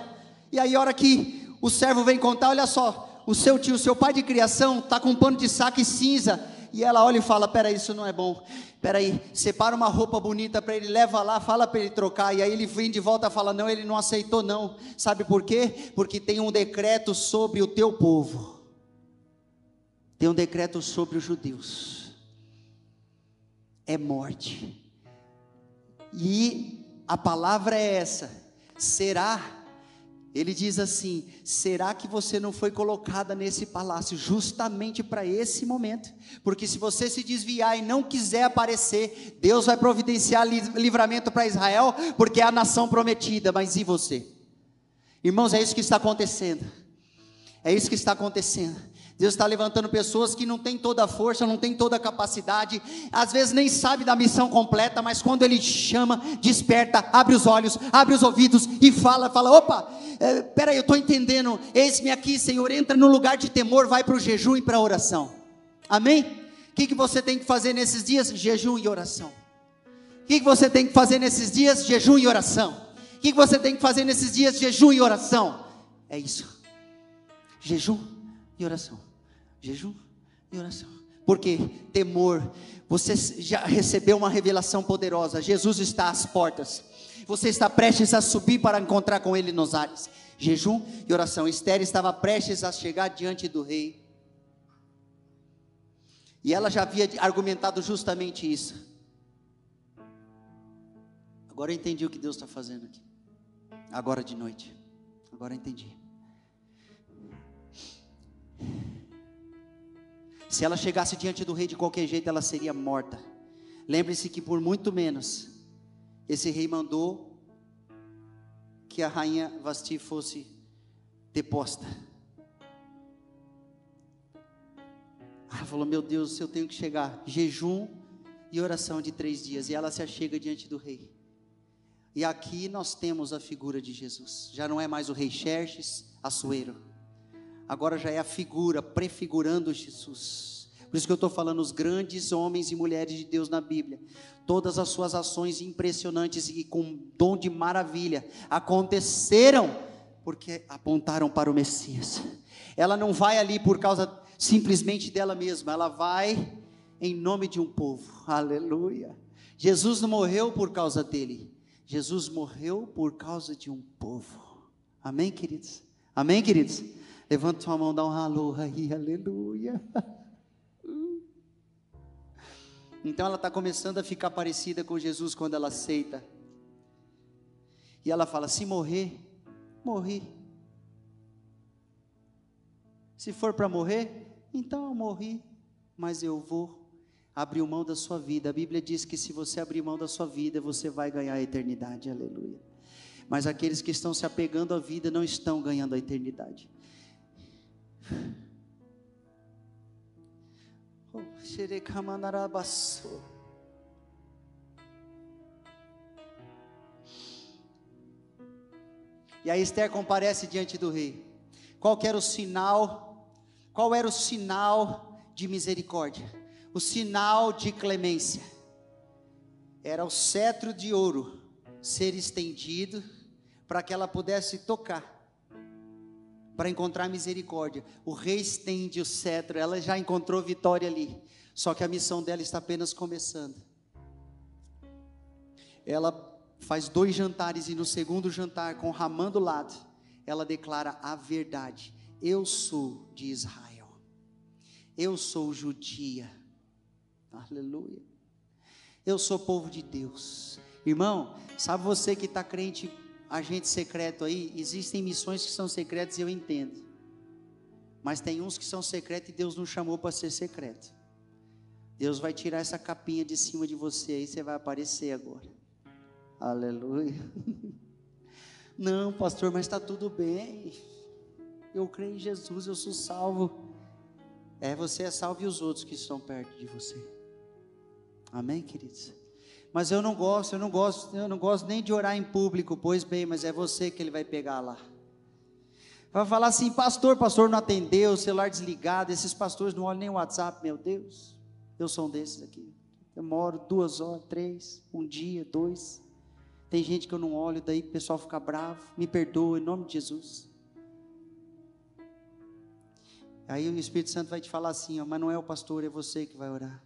E aí, a hora que o servo vem contar, olha só, o seu tio, o seu pai de criação, está com um pano de saco e cinza. E ela olha e fala: Peraí, isso não é bom. Peraí, separa uma roupa bonita para ele, leva lá, fala para ele trocar. E aí ele vem de volta e fala: Não, ele não aceitou, não. Sabe por quê? Porque tem um decreto sobre o teu povo, tem um decreto sobre os judeus: é morte. E a palavra é essa: será ele diz assim: será que você não foi colocada nesse palácio justamente para esse momento? Porque se você se desviar e não quiser aparecer, Deus vai providenciar livramento para Israel, porque é a nação prometida, mas e você? Irmãos, é isso que está acontecendo. É isso que está acontecendo. Deus está levantando pessoas que não têm toda a força, não têm toda a capacidade, às vezes nem sabe da missão completa, mas quando Ele chama, desperta, abre os olhos, abre os ouvidos e fala, fala, opa, é, peraí, eu estou entendendo, eis-me aqui, Senhor, entra no lugar de temor, vai para o jejum e para a oração, amém? O que, que você tem que fazer nesses dias? Jejum e oração. O que, que você tem que fazer nesses dias? Jejum e oração. O que, que você tem que fazer nesses dias? Jejum e oração. É isso. Jejum e oração. Jejum e oração. Porque temor, você já recebeu uma revelação poderosa. Jesus está às portas. Você está prestes a subir para encontrar com ele nos ares. Jejum e oração. Esther estava prestes a chegar diante do rei. E ela já havia argumentado justamente isso. Agora eu entendi o que Deus está fazendo aqui. Agora de noite. Agora eu entendi. Se ela chegasse diante do rei de qualquer jeito, ela seria morta. Lembre-se que por muito menos, esse rei mandou que a rainha Vasti fosse deposta. Ela falou: Meu Deus, eu tenho que chegar. Jejum e oração de três dias. E ela se achega diante do rei. E aqui nós temos a figura de Jesus. Já não é mais o rei Xerxes, Assuero agora já é a figura, prefigurando Jesus. Por isso que eu estou falando os grandes homens e mulheres de Deus na Bíblia. Todas as suas ações impressionantes e com dom de maravilha aconteceram porque apontaram para o Messias. Ela não vai ali por causa simplesmente dela mesma, ela vai em nome de um povo. Aleluia. Jesus não morreu por causa dele. Jesus morreu por causa de um povo. Amém, queridos? Amém, queridos? Levanta sua mão, dá um alô aí, aleluia. Então ela está começando a ficar parecida com Jesus quando ela aceita. E ela fala: se morrer, morri. Se for para morrer, então eu morri, mas eu vou abrir mão da sua vida. A Bíblia diz que se você abrir mão da sua vida, você vai ganhar a eternidade. Aleluia. Mas aqueles que estão se apegando à vida não estão ganhando a eternidade. E a Esther comparece diante do rei. Qual era o sinal? Qual era o sinal de misericórdia? O sinal de clemência. Era o cetro de ouro ser estendido para que ela pudesse tocar para encontrar misericórdia. O rei estende o cetro, ela já encontrou vitória ali. Só que a missão dela está apenas começando. ela faz dois jantares e no segundo jantar, com Ramã do lado, ela declara a verdade: Eu sou de Israel, eu sou judia, aleluia, eu sou povo de Deus. Irmão, sabe você que está crente, agente secreto aí? Existem missões que são secretas e eu entendo, mas tem uns que são secretos e Deus não chamou para ser secreto. Deus vai tirar essa capinha de cima de você e você vai aparecer agora. Aleluia. Não, pastor, mas está tudo bem. Eu creio em Jesus, eu sou salvo. É, você é salvo e os outros que estão perto de você. Amém, queridos? Mas eu não gosto, eu não gosto, eu não gosto nem de orar em público, pois bem, mas é você que ele vai pegar lá. Vai falar assim, pastor, pastor não atendeu, celular desligado, esses pastores não olham nem o WhatsApp, meu Deus. Eu sou um desses aqui. Eu moro duas horas, três, um dia, dois. Tem gente que eu não olho, daí o pessoal fica bravo. Me perdoa, em nome de Jesus. Aí o Espírito Santo vai te falar assim, ó, mas não é o pastor, é você que vai orar.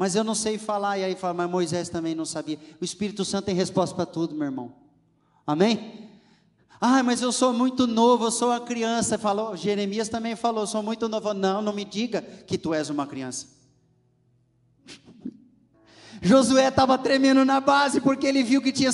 Mas eu não sei falar, e aí fala, mas Moisés também não sabia. O Espírito Santo tem resposta para tudo, meu irmão. Amém? Ah, mas eu sou muito novo, eu sou uma criança. Falou, Jeremias também falou, sou muito novo. Não, não me diga que tu és uma criança. Josué estava tremendo na base porque ele viu que tinha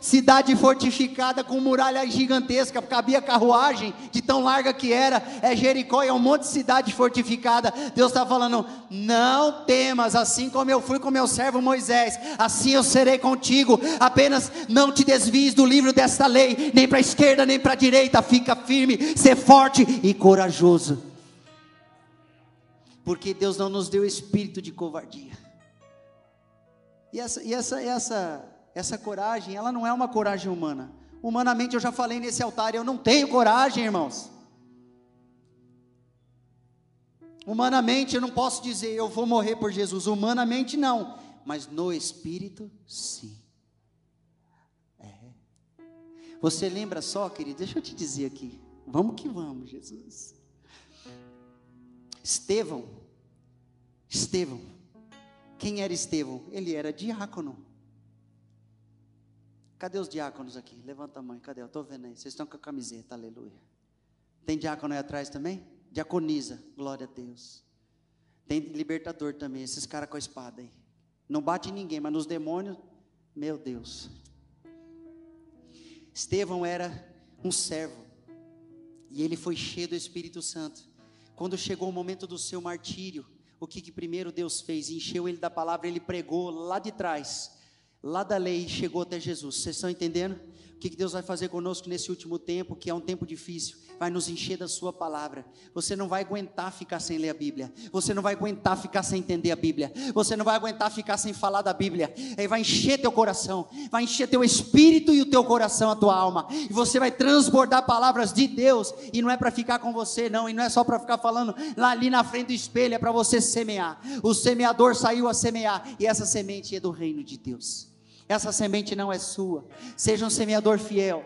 cidade fortificada com muralha gigantesca, cabia carruagem de tão larga que era. É Jericó e é um monte de cidade fortificada. Deus está falando: não temas, assim como eu fui com meu servo Moisés, assim eu serei contigo. Apenas não te desvies do livro desta lei, nem para a esquerda nem para a direita. Fica firme, ser forte e corajoso. Porque Deus não nos deu espírito de covardia e essa, e essa, essa, essa coragem, ela não é uma coragem humana. Humanamente, eu já falei nesse altar, eu não tenho coragem, irmãos. Humanamente, eu não posso dizer, eu vou morrer por Jesus. Humanamente, não. Mas no espírito, sim. É. Você lembra só, querido? Deixa eu te dizer aqui. Vamos que vamos, Jesus. Estevão. Estevão quem era Estevão? Ele era diácono. Cadê os diáconos aqui? Levanta a mão, cadê? Eu estou vendo aí. Vocês estão com a camiseta, aleluia. Tem diácono aí atrás também? Diaconiza, glória a Deus. Tem libertador também, esses caras com a espada aí. Não bate em ninguém, mas nos demônios, meu Deus. Estevão era um servo, e ele foi cheio do Espírito Santo. Quando chegou o momento do seu martírio, o que, que primeiro Deus fez? Encheu ele da palavra, ele pregou lá de trás, lá da lei, chegou até Jesus. Vocês estão entendendo? O que, Deus vai fazer conosco nesse último tempo, que é um tempo difícil? Vai nos encher da Sua palavra. Você não vai aguentar ficar sem ler a Bíblia. Você não vai aguentar ficar sem entender a Bíblia. Você não vai aguentar ficar sem falar da Bíblia. Ele vai encher teu coração, vai encher teu espírito e o teu coração, a tua alma. E você vai transbordar palavras de Deus. E não é para ficar com você, não. E não é só para ficar falando lá ali na frente do espelho, é para você semear. O semeador saiu a semear. E essa semente é do reino de Deus. Essa semente não é sua. Seja um semeador fiel.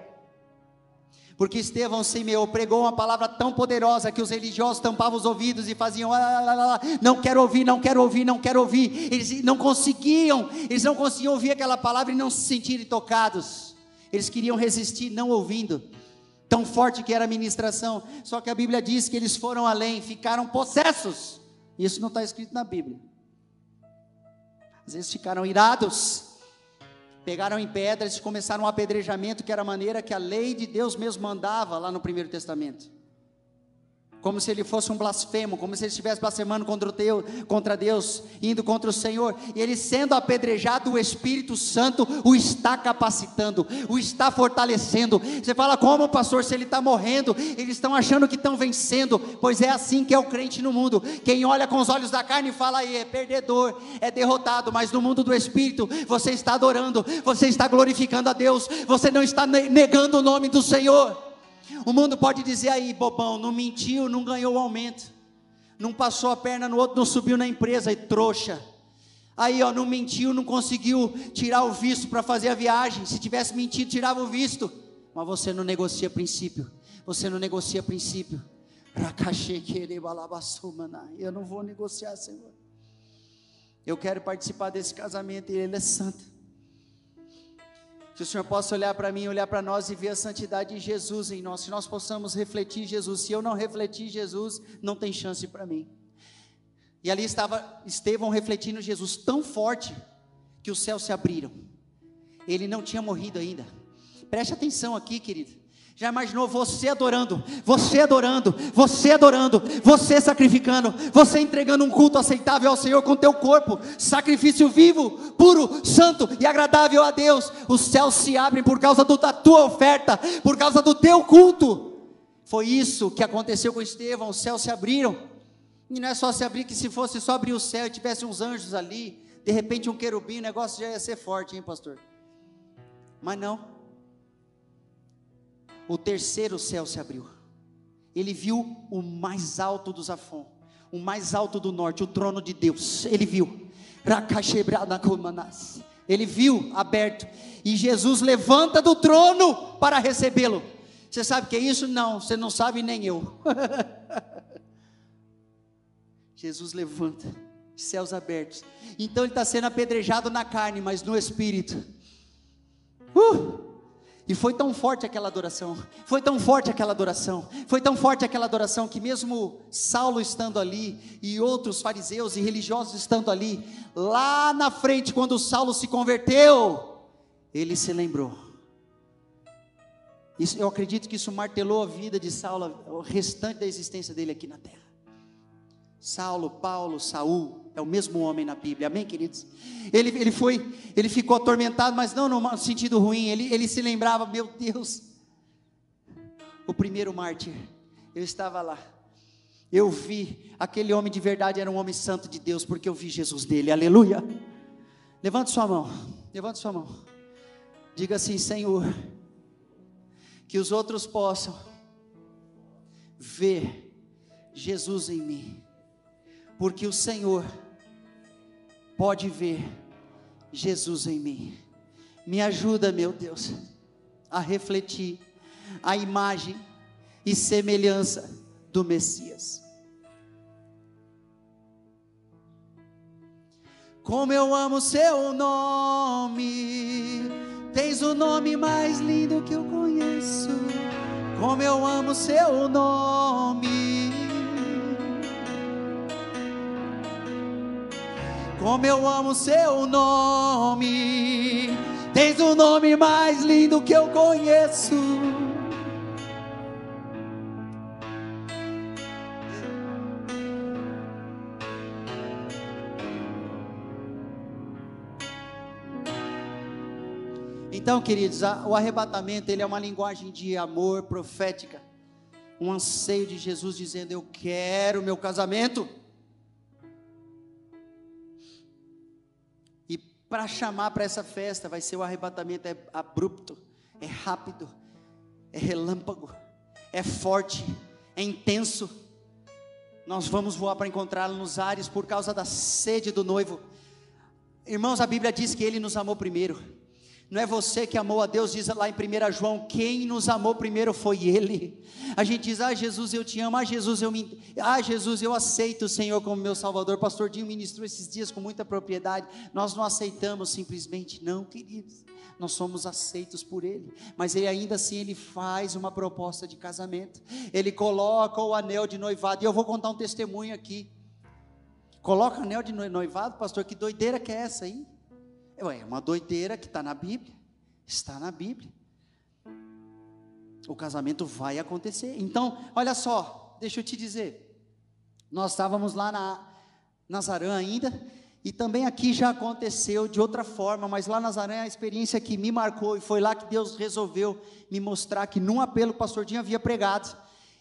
Porque Estevão semeou, pregou uma palavra tão poderosa que os religiosos tampavam os ouvidos e faziam, ah, não quero ouvir, não quero ouvir, não quero ouvir. Eles não conseguiam, eles não conseguiam ouvir aquela palavra e não se sentirem tocados. Eles queriam resistir não ouvindo. Tão forte que era a ministração. Só que a Bíblia diz que eles foram além, ficaram possessos. Isso não está escrito na Bíblia. Às vezes ficaram irados pegaram em pedras e começaram um apedrejamento, que era a maneira que a lei de Deus mesmo mandava lá no Primeiro Testamento como se ele fosse um blasfemo, como se ele estivesse blasfemando contra, Deus, contra Deus, indo contra o Senhor, e ele sendo apedrejado, o Espírito Santo o está capacitando, o está fortalecendo. Você fala, como pastor, se ele está morrendo, eles estão achando que estão vencendo, pois é assim que é o crente no mundo. Quem olha com os olhos da carne fala é perdedor, é derrotado, mas no mundo do Espírito, você está adorando, você está glorificando a Deus, você não está negando o nome do Senhor. O mundo pode dizer aí, bobão, não mentiu, não ganhou o aumento, não passou a perna no outro, não subiu na empresa e trouxa. Aí, ó, não mentiu, não conseguiu tirar o visto para fazer a viagem. Se tivesse mentido, tirava o visto. Mas você não negocia princípio. Você não negocia princípio. Eu não vou negociar, Senhor. Eu quero participar desse casamento e ele é santo. Que o Senhor possa olhar para mim, olhar para nós e ver a santidade de Jesus em nós. Que nós possamos refletir Jesus. Se eu não refletir Jesus, não tem chance para mim. E ali estava Estevão refletindo Jesus tão forte que os céus se abriram. Ele não tinha morrido ainda. Preste atenção aqui, querido. Já imaginou você adorando, você adorando, você adorando, você sacrificando, você entregando um culto aceitável ao Senhor com teu corpo, sacrifício vivo, puro, santo e agradável a Deus. Os céus se abrem por causa da tua oferta, por causa do teu culto. Foi isso que aconteceu com Estevão, os céus se abriram. E não é só se abrir que se fosse só abrir o céu e tivesse uns anjos ali, de repente um querubim, o negócio já ia ser forte, hein, pastor? Mas não o terceiro céu se abriu. Ele viu o mais alto dos Afon, o mais alto do norte, o trono de Deus. Ele viu. Ele viu aberto. E Jesus levanta do trono para recebê-lo. Você sabe o que é isso? Não, você não sabe nem eu. Jesus levanta, céus abertos. Então ele está sendo apedrejado na carne, mas no espírito. Uh! E foi tão forte aquela adoração, foi tão forte aquela adoração, foi tão forte aquela adoração que mesmo Saulo estando ali e outros fariseus e religiosos estando ali, lá na frente, quando Saulo se converteu, ele se lembrou. Isso, eu acredito que isso martelou a vida de Saulo, o restante da existência dele aqui na terra. Saulo, Paulo, Saul, é o mesmo homem na Bíblia, amém, queridos? Ele, ele foi, ele ficou atormentado, mas não no sentido ruim, ele, ele se lembrava, meu Deus, o primeiro mártir, eu estava lá, eu vi, aquele homem de verdade era um homem santo de Deus, porque eu vi Jesus dele, aleluia. Levante sua mão, levante sua mão, diga assim: Senhor, que os outros possam ver Jesus em mim porque o Senhor pode ver Jesus em mim. Me ajuda, meu Deus, a refletir a imagem e semelhança do Messias. Como eu amo seu nome, tens o nome mais lindo que eu conheço. Como eu amo seu nome Como eu amo seu nome, tens o nome mais lindo que eu conheço. Então, queridos, o arrebatamento ele é uma linguagem de amor profética, um anseio de Jesus dizendo: Eu quero meu casamento. Para chamar para essa festa. Vai ser o arrebatamento é abrupto, é rápido, é relâmpago, é forte, é intenso. Nós vamos voar para encontrá-lo nos ares por causa da sede do noivo. Irmãos, a Bíblia diz que ele nos amou primeiro. Não é você que amou a Deus, diz lá em 1 João, quem nos amou primeiro foi Ele. A gente diz, ah Jesus, eu te amo, ah Jesus, eu me, ah Jesus, eu aceito o Senhor como meu Salvador. Pastor Dinho ministrou esses dias com muita propriedade. Nós não aceitamos simplesmente, não, queridos. Nós somos aceitos por Ele, mas Ele ainda assim Ele faz uma proposta de casamento. Ele coloca o anel de noivado. E eu vou contar um testemunho aqui. Coloca anel de noivado, pastor. Que doideira que é essa aí? É uma doideira que está na Bíblia. Está na Bíblia. O casamento vai acontecer. Então, olha só, deixa eu te dizer. Nós estávamos lá na Nazaré ainda, e também aqui já aconteceu de outra forma, mas lá na Nazaré a experiência que me marcou, e foi lá que Deus resolveu me mostrar que num apelo o pastor Dinho havia pregado,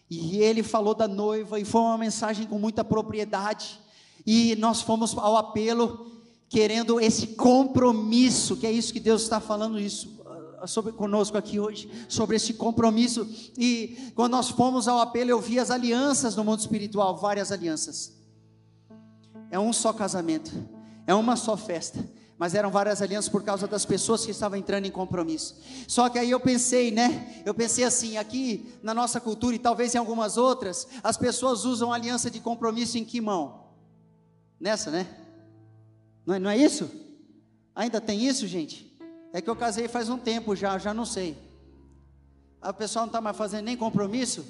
e ele falou da noiva, e foi uma mensagem com muita propriedade, e nós fomos ao apelo, querendo esse compromisso, que é isso que Deus está falando isso ah, sobre conosco aqui hoje, sobre esse compromisso. E quando nós fomos ao apelo, eu vi as alianças no mundo espiritual, várias alianças. É um só casamento, é uma só festa, mas eram várias alianças por causa das pessoas que estavam entrando em compromisso. Só que aí eu pensei, né? Eu pensei assim, aqui na nossa cultura e talvez em algumas outras, as pessoas usam aliança de compromisso em que mão? Nessa, né? Não é, não é isso? Ainda tem isso, gente? É que eu casei faz um tempo já, já não sei. A pessoa não está mais fazendo nem compromisso?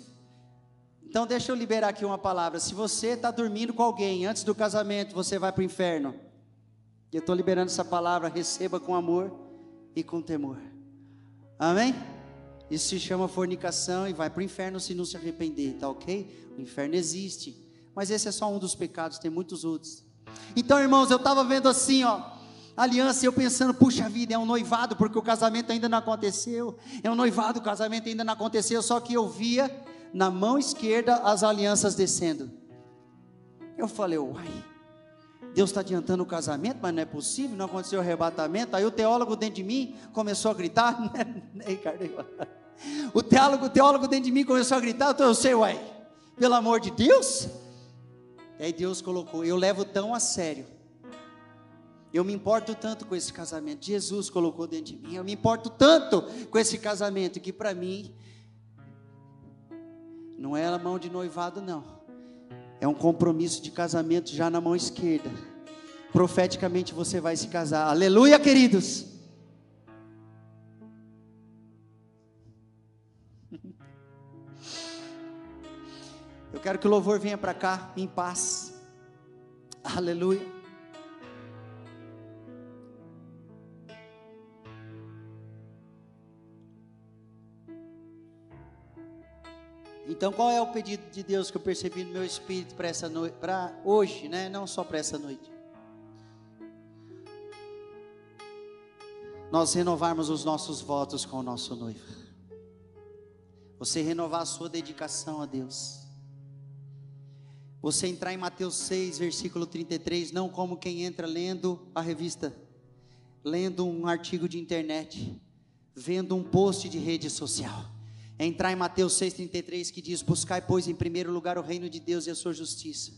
Então deixa eu liberar aqui uma palavra. Se você está dormindo com alguém antes do casamento, você vai para o inferno. Eu estou liberando essa palavra, receba com amor e com temor. Amém? Isso se chama fornicação e vai para o inferno se não se arrepender, tá ok? O inferno existe. Mas esse é só um dos pecados, tem muitos outros. Então, irmãos, eu estava vendo assim, ó, aliança, eu pensando, puxa vida, é um noivado, porque o casamento ainda não aconteceu. É um noivado, o casamento ainda não aconteceu, só que eu via na mão esquerda as alianças descendo. Eu falei, uai, Deus está adiantando o casamento, mas não é possível, não aconteceu o arrebatamento. Aí o teólogo dentro de mim começou a gritar, o teólogo, o teólogo dentro de mim começou a gritar, então eu sei, uai, pelo amor de Deus. E aí Deus colocou, eu levo tão a sério. Eu me importo tanto com esse casamento. Jesus colocou dentro de mim. Eu me importo tanto com esse casamento que para mim não é a mão de noivado, não. É um compromisso de casamento já na mão esquerda. Profeticamente você vai se casar. Aleluia, queridos. Eu quero que o louvor venha para cá em paz. Aleluia. Então, qual é o pedido de Deus que eu percebi no meu espírito para essa noite, para hoje, né? Não só para essa noite. Nós renovarmos os nossos votos com o nosso noivo. Você renovar a sua dedicação a Deus. Você entrar em Mateus 6, versículo 33, não como quem entra lendo a revista, lendo um artigo de internet, vendo um post de rede social é entrar em Mateus 6,33 que diz: Buscai, pois, em primeiro lugar o reino de Deus e a sua justiça.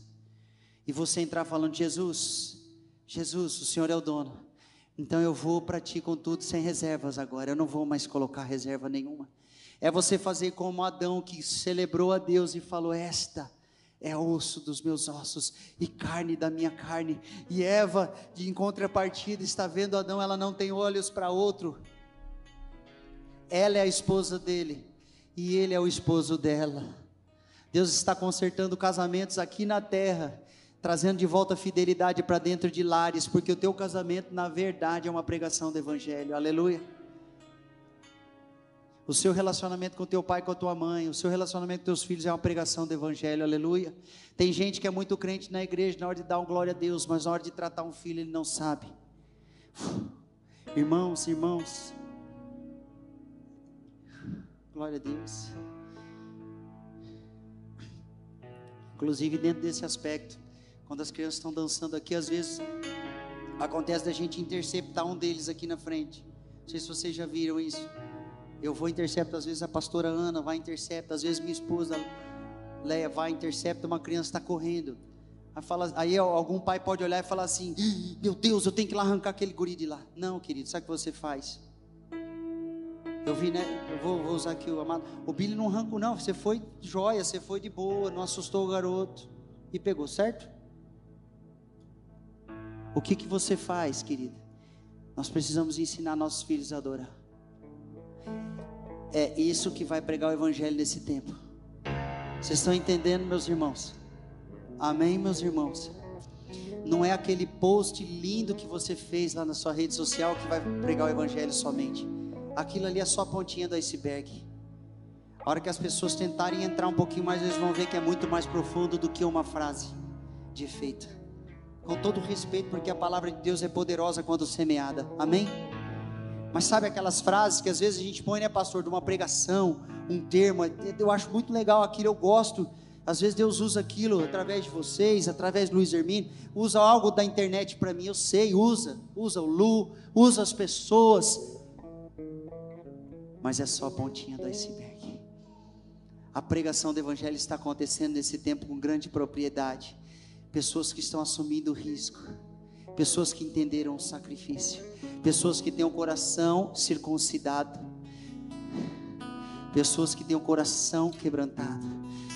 E você entrar falando: Jesus, Jesus, o Senhor é o dono. Então eu vou para ti com tudo sem reservas agora. Eu não vou mais colocar reserva nenhuma. É você fazer como Adão que celebrou a Deus e falou: Esta é osso dos meus ossos e carne da minha carne. E Eva, de contrapartida, está vendo Adão, ela não tem olhos para outro. Ela é a esposa dele e ele é o esposo dela. Deus está consertando casamentos aqui na terra, trazendo de volta fidelidade para dentro de lares, porque o teu casamento, na verdade, é uma pregação do Evangelho. Aleluia. O seu relacionamento com teu pai, com a tua mãe, o seu relacionamento com teus filhos é uma pregação do Evangelho, aleluia. Tem gente que é muito crente na igreja na hora de dar um glória a Deus, mas na hora de tratar um filho ele não sabe. Irmãos, irmãos, Glória a Deus. Inclusive dentro desse aspecto, quando as crianças estão dançando aqui, às vezes acontece da gente interceptar um deles aqui na frente. Não sei se vocês já viram isso. Eu vou interceptar, às vezes a pastora Ana vai interceptar, às vezes minha esposa Leia vai intercepta uma criança está correndo. Aí, fala, aí algum pai pode olhar e falar assim: Meu Deus, eu tenho que ir lá arrancar aquele guri de lá. Não, querido, sabe o que você faz? Eu vi, né? Eu vou, vou usar aqui o amado. O Billy não arrancou, não. Você foi joia, você foi de boa, não assustou o garoto. E pegou, certo? O que, que você faz, querida? Nós precisamos ensinar nossos filhos a adorar. É isso que vai pregar o Evangelho nesse tempo. Vocês estão entendendo, meus irmãos? Amém, meus irmãos? Não é aquele post lindo que você fez lá na sua rede social que vai pregar o Evangelho somente aquilo ali é só a pontinha do iceberg. A hora que as pessoas tentarem entrar um pouquinho mais, eles vão ver que é muito mais profundo do que uma frase de efeito. Com todo respeito, porque a palavra de Deus é poderosa quando semeada. Amém? Mas sabe aquelas frases que às vezes a gente põe, né, pastor, de uma pregação, um termo, eu acho muito legal aquilo, eu gosto. Às vezes Deus usa aquilo através de vocês, através do Luiz Hermínio, usa algo da internet para mim, eu sei, usa, usa o Lu, usa as pessoas, mas é só a pontinha do iceberg. A pregação do Evangelho está acontecendo nesse tempo com grande propriedade. Pessoas que estão assumindo risco, pessoas que entenderam o sacrifício, pessoas que têm o coração circuncidado, pessoas que têm o coração quebrantado,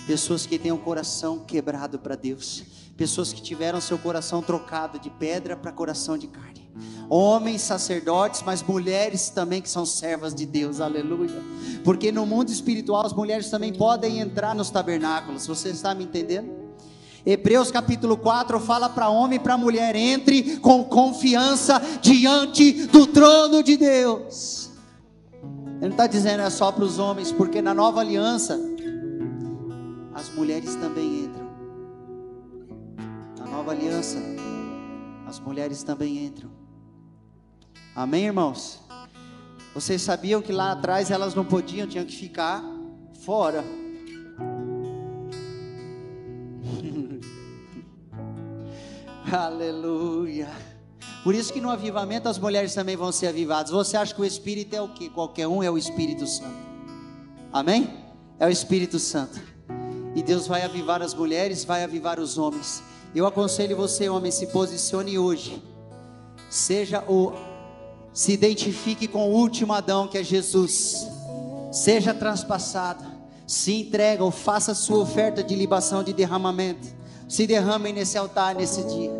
pessoas que têm o coração quebrado para Deus, pessoas que tiveram seu coração trocado de pedra para coração de carne. homens sacerdotes, mas mulheres também que são servas de Deus, aleluia. Porque no mundo espiritual as mulheres também podem entrar nos tabernáculos, você está me entendendo? Hebreus capítulo 4 fala para homem e para mulher: entre com confiança diante do trono de Deus. Ele não está dizendo é só para os homens, porque na nova aliança as mulheres também entram. Na nova aliança, as mulheres também entram. Amém, irmãos? Vocês sabiam que lá atrás elas não podiam, tinham que ficar fora. Aleluia. Por isso que no avivamento as mulheres também vão ser avivadas. Você acha que o Espírito é o que? Qualquer um é o Espírito Santo. Amém? É o Espírito Santo. E Deus vai avivar as mulheres, vai avivar os homens. Eu aconselho você, homem, se posicione hoje. Seja o se identifique com o último Adão que é Jesus. Seja transpassado. Se entrega ou faça sua oferta de libação de derramamento. Se derrame nesse altar nesse dia.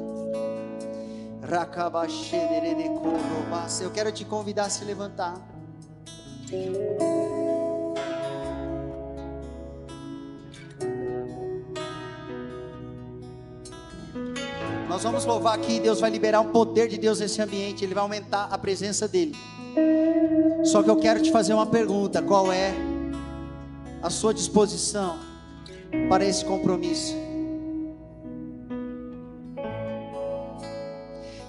Eu quero te convidar a se levantar. Nós vamos louvar aqui, Deus vai liberar um poder de Deus nesse ambiente, Ele vai aumentar a presença dEle. Só que eu quero te fazer uma pergunta: qual é a sua disposição para esse compromisso?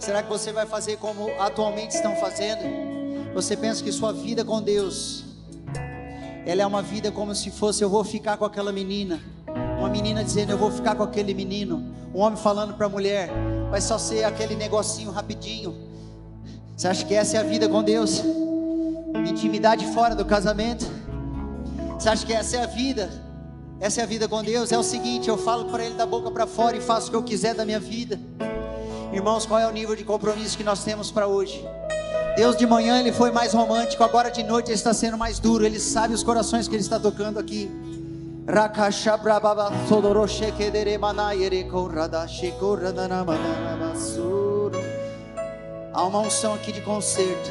Será que você vai fazer como atualmente estão fazendo? Você pensa que sua vida com Deus, ela é uma vida como se fosse eu vou ficar com aquela menina, uma menina dizendo eu vou ficar com aquele menino, um homem falando para a mulher, vai só ser aquele negocinho rapidinho. Você acha que essa é a vida com Deus? Intimidade fora do casamento? Você acha que essa é a vida? Essa é a vida com Deus? É o seguinte, eu falo para Ele da boca para fora e faço o que eu quiser da minha vida. Irmãos, qual é o nível de compromisso que nós temos para hoje? Deus de manhã ele foi mais romântico, agora de noite ele está sendo mais duro. Ele sabe os corações que ele está tocando aqui. Há uma unção aqui de conserto.